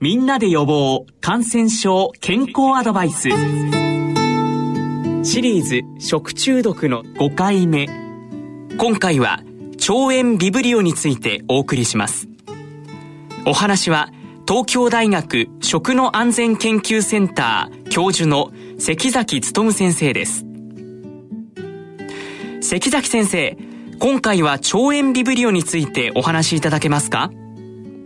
みんなで予防感染症健康アドバイス。シリーズ食中毒の5回目。今回は腸炎ビブリオについてお送りします。お話は東京大学食の安全研究センター教授の関崎努先生です。関崎先生今回は腸炎ビブリオについてお話しいただけますか？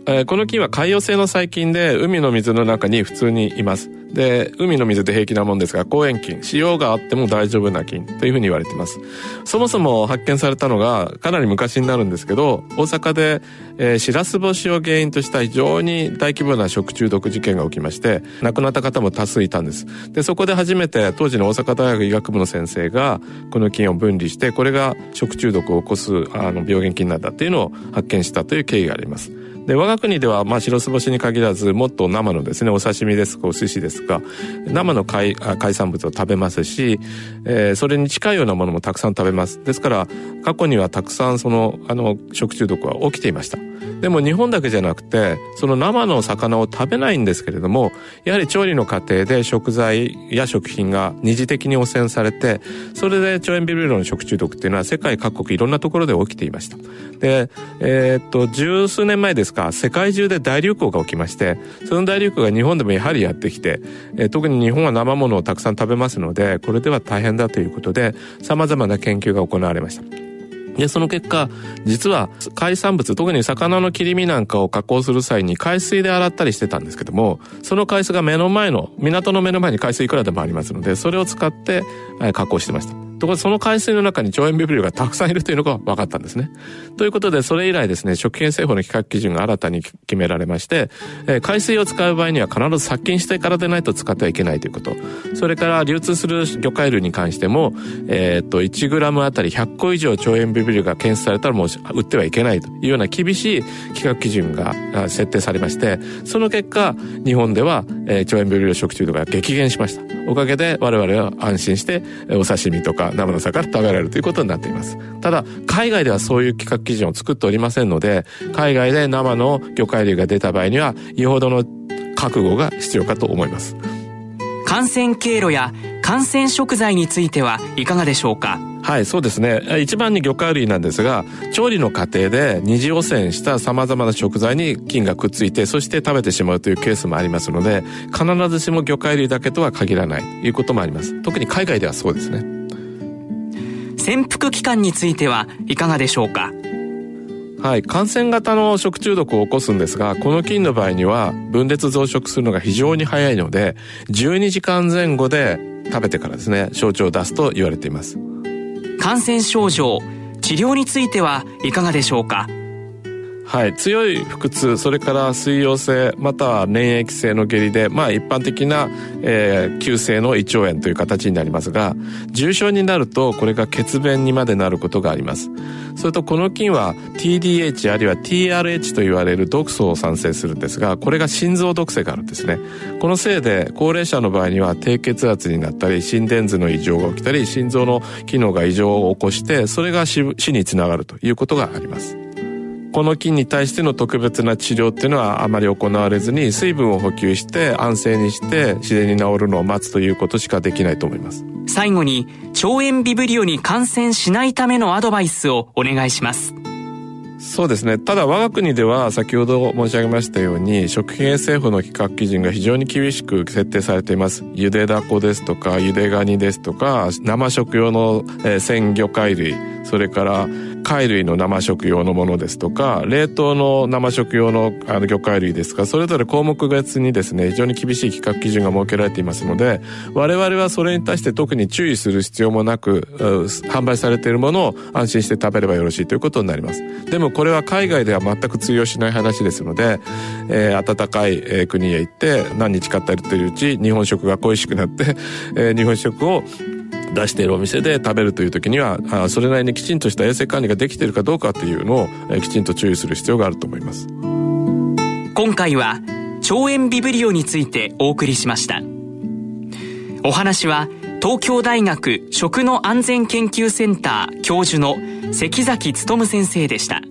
えー、この菌は海洋性の細菌で海の水の中に普通にいます。で、海の水で平気なもんですが、抗炎菌、塩があっても大丈夫な菌というふうに言われています。そもそも発見されたのがかなり昔になるんですけど、大阪で、えー、シラス干しを原因とした非常に大規模な食中毒事件が起きまして、亡くなった方も多数いたんです。で、そこで初めて当時の大阪大学医学部の先生がこの菌を分離して、これが食中毒を起こすあの病原菌なんだっていうのを発見したという経緯があります。で、我が国では、まあ、白酢干しに限らず、もっと生のですね、お刺身ですか、お寿司ですとか、生の海海産物を食べますし、えー、それに近いようなものもたくさん食べます。ですから、過去にはたくさんその、あの、食中毒は起きていました。でも日本だけじゃなくて、その生の魚を食べないんですけれども、やはり調理の過程で食材や食品が二次的に汚染されて、それで腸炎ビブリロの食中毒っていうのは世界各国いろんなところで起きていました。で、えー、っと、十数年前ですか、世界中で大流行が起きまして、その大流行が日本でもやはりやってきて、えー、特に日本は生ものをたくさん食べますので、これでは大変だということで、様々な研究が行われました。で、その結果、実は海産物、特に魚の切り身なんかを加工する際に海水で洗ったりしてたんですけども、その海水が目の前の、港の目の前に海水いくらでもありますので、それを使って加工してました。ところその海水の中に腸炎ビブリオがたくさんいるというのが分かったんですね。ということで、それ以来ですね、食品製法の規格基準が新たに決められまして、えー、海水を使う場合には必ず殺菌してからでないと使ってはいけないということ。それから流通する魚介類に関しても、えー、っと、1グあたり100個以上腸炎ビブリオが検出されたらもう売ってはいけないというような厳しい規格基準が設定されまして、その結果、日本では、えー、腸炎ビブリオ食中毒が激減しました。おかげで我々は安心してお刺身とか生の魚食べられるということになっています。ただ、海外ではそういう規格基準を作っておりませんので、海外で生の魚介類が出た場合には、よほどの覚悟が必要かと思います。感染経路や感染食材についてはいかがでしょうかはい、そうですね。一番に魚介類なんですが、調理の過程で二次汚染した様々な食材に菌がくっついて、そして食べてしまうというケースもありますので、必ずしも魚介類だけとは限らないということもあります。特に海外ではそうですね。潜伏期間についてはいかがでしょうか？はい、感染型の食中毒を起こすんですが、この菌の場合には分裂増殖するのが非常に早いので、12時間前後で食べてからですね、症状を出すと言われています。感染症状、治療についてはいかがでしょうか？はい、強い腹痛それから水溶性または粘液性の下痢で、まあ、一般的な、えー、急性の胃腸炎という形になりますが重症になるとこれが血便にまでなることがあります。それとこの菌は TDH あるいは TRH と言われる毒素を産生するんですがこれが心臓毒性があるんですね。このせいで高齢者の場合には低血圧になったり心電図の異常が起きたり心臓の機能が異常を起こしてそれが死につながるということがあります。この菌に対しての特別な治療っていうのはあまり行われずに水分を補給して安静にして自然に治るのを待つということしかできないと思います最後に腸炎ビブリオに感染しないためのアドバイスをお願いしますそうですね。ただ我が国では先ほど申し上げましたように食品衛生法の規格基準が非常に厳しく設定されています。ゆでだこですとか、ゆでガニですとか、生食用の、えー、鮮魚介類、それから貝類の生食用のものですとか、冷凍の生食用のあの魚介類ですか、それぞれ項目別にですね、非常に厳しい規格基準が設けられていますので、我々はそれに対して特に注意する必要もなく、販売されているものを安心して食べればよろしいということになります。でもこれは海外では全く通用しない話ですので、えー、暖かい、国へ行って何日か経っているうち、日本食が恋しくなって、日本食を出しているお店で食べるという時にはあそれなりにきちんとした衛生管理ができているかどうかというのを、えきちんと注意する必要があると思います。今回は腸炎ビブリオについてお送りしました。お話は東京大学食の安全研究センター教授の関崎努先生でした。